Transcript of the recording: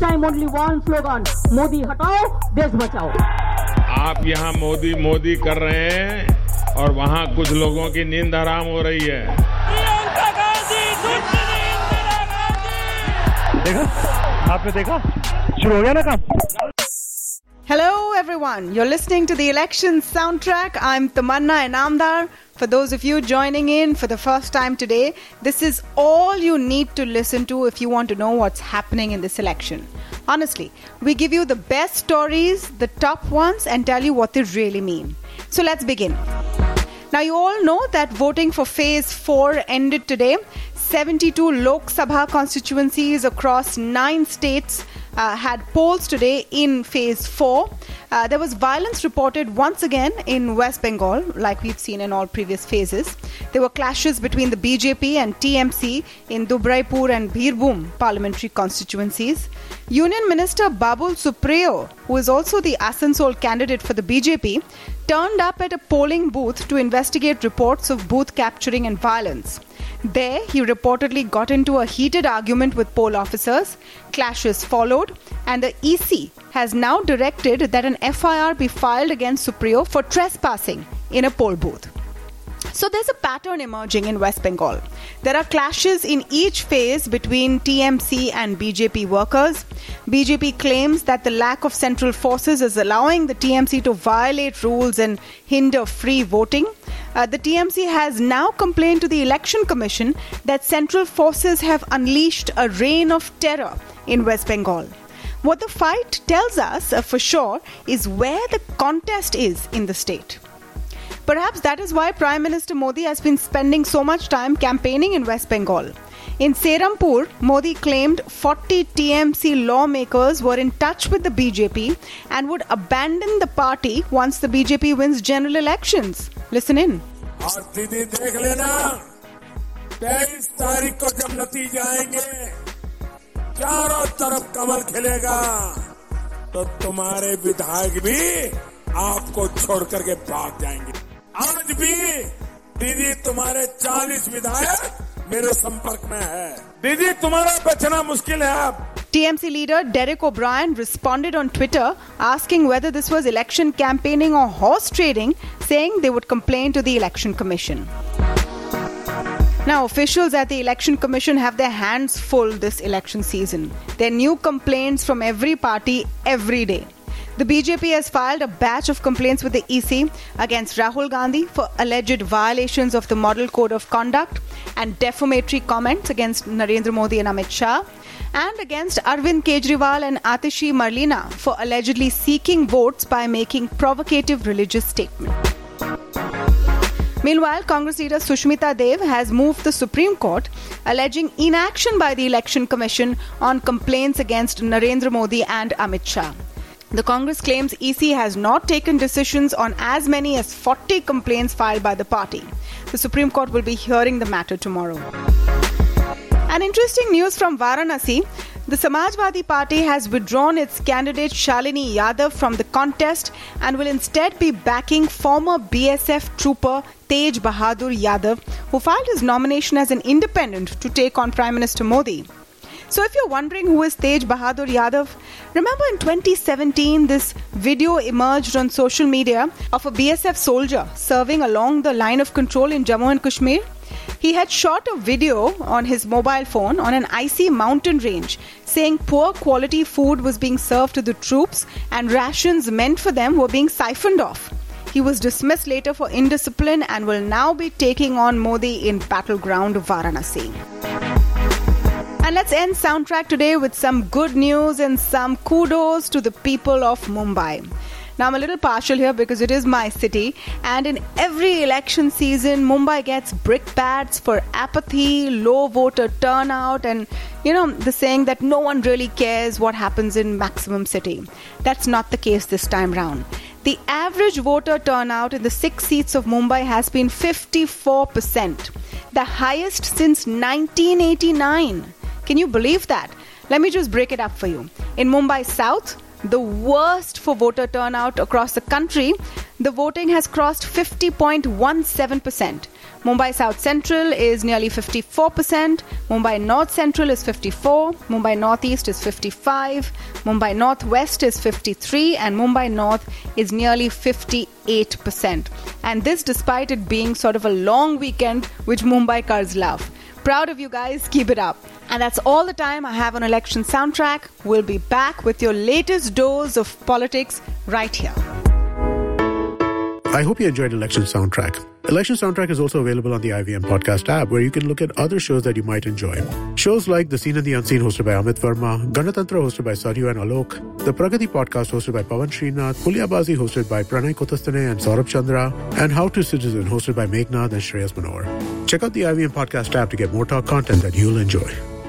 time only one slogan Modi हटाओ देश बचाओ. आप यहाँ मोदी मोदी कर रहे हैं और वहाँ कुछ लोगों की नींद आराम हो रही है। प्रियंका गांधी सुप्रीम इंदिरा गांधी। देखा? आपने देखा? शुरू हो गया ना काम? Hello, everyone. You're listening to the election soundtrack. I'm Tamanna Inamdar. For those of you joining in for the first time today, this is all you need to listen to if you want to know what's happening in this election. Honestly, we give you the best stories, the top ones, and tell you what they really mean. So let's begin. Now, you all know that voting for phase 4 ended today. 72 Lok Sabha constituencies across nine states uh, had polls today in phase 4. Uh, there was violence reported once again in West Bengal, like we've seen in all previous phases. There were clashes between the BJP and TMC in Dubrajpur and Birbhum parliamentary constituencies. Union Minister Babul Supriyo, who is also the Asansol candidate for the BJP, turned up at a polling booth to investigate reports of booth capturing and violence. There, he reportedly got into a heated argument with poll officers. Clashes followed, and the EC has now directed that an FIR be filed against Supriyo for trespassing in a poll booth. So there's a pattern emerging in West Bengal. There are clashes in each phase between TMC and BJP workers. BJP claims that the lack of central forces is allowing the TMC to violate rules and hinder free voting. Uh, the TMC has now complained to the Election Commission that central forces have unleashed a reign of terror in West Bengal. What the fight tells us uh, for sure is where the contest is in the state. Perhaps that is why Prime Minister Modi has been spending so much time campaigning in West Bengal. In Serampur, Modi claimed 40 TMC lawmakers were in touch with the BJP and would abandon the party once the BJP wins general elections. Listen in. और दीदी देख लेना तेईस तारीख को जब नतीजे आएंगे चारों तरफ कमल खिलेगा तो तुम्हारे विधायक भी आपको छोड़ करके भाग जाएंगे आज भी दीदी तुम्हारे चालीस विधायक मेरे संपर्क में है दीदी तुम्हारा बचना मुश्किल है अब TMC leader Derek O'Brien responded on Twitter asking whether this was election campaigning or horse trading, saying they would complain to the Election Commission. Now, officials at the Election Commission have their hands full this election season. There are new complaints from every party every day. The BJP has filed a batch of complaints with the EC against Rahul Gandhi for alleged violations of the Model Code of Conduct and defamatory comments against Narendra Modi and Amit Shah, and against Arvind Kejriwal and Atishi Marlena for allegedly seeking votes by making provocative religious statements. Meanwhile, Congress leader Sushmita Dev has moved the Supreme Court alleging inaction by the Election Commission on complaints against Narendra Modi and Amit Shah. The Congress claims EC has not taken decisions on as many as 40 complaints filed by the party. The Supreme Court will be hearing the matter tomorrow. An interesting news from Varanasi. The Samajwadi Party has withdrawn its candidate Shalini Yadav from the contest and will instead be backing former BSF trooper Tej Bahadur Yadav, who filed his nomination as an independent to take on Prime Minister Modi. So, if you're wondering who is Tej Bahadur Yadav, remember in 2017 this video emerged on social media of a BSF soldier serving along the line of control in Jammu and Kashmir? He had shot a video on his mobile phone on an icy mountain range saying poor quality food was being served to the troops and rations meant for them were being siphoned off. He was dismissed later for indiscipline and will now be taking on Modi in battleground Varanasi. And let's end soundtrack today with some good news and some kudos to the people of Mumbai. Now, I'm a little partial here because it is my city, and in every election season, Mumbai gets brickbats for apathy, low voter turnout, and you know, the saying that no one really cares what happens in maximum city. That's not the case this time round. The average voter turnout in the six seats of Mumbai has been 54%, the highest since 1989. Can you believe that? Let me just break it up for you. In Mumbai South, the worst for voter turnout across the country, the voting has crossed 50.17%. Mumbai South Central is nearly 54%, Mumbai North Central is 54, Mumbai Northeast is 55, Mumbai Northwest is 53, and Mumbai North is nearly 58%. And this despite it being sort of a long weekend, which Mumbaikars love. Proud of you guys, keep it up. And that's all the time I have on Election Soundtrack. We'll be back with your latest dose of politics right here. I hope you enjoyed Election Soundtrack. Election Soundtrack is also available on the IVM podcast app where you can look at other shows that you might enjoy. Shows like The Scene and the Unseen hosted by Amit Varma, Ganatantra hosted by Saryu and Alok, The Pragati podcast hosted by Pawan Srinath, Puliyabaazi hosted by Pranay Kotasthane and Saurabh Chandra, and How to Citizen hosted by Meghnad and Shreyas Manohar. Check out the IVM podcast app to get more talk content that you'll enjoy.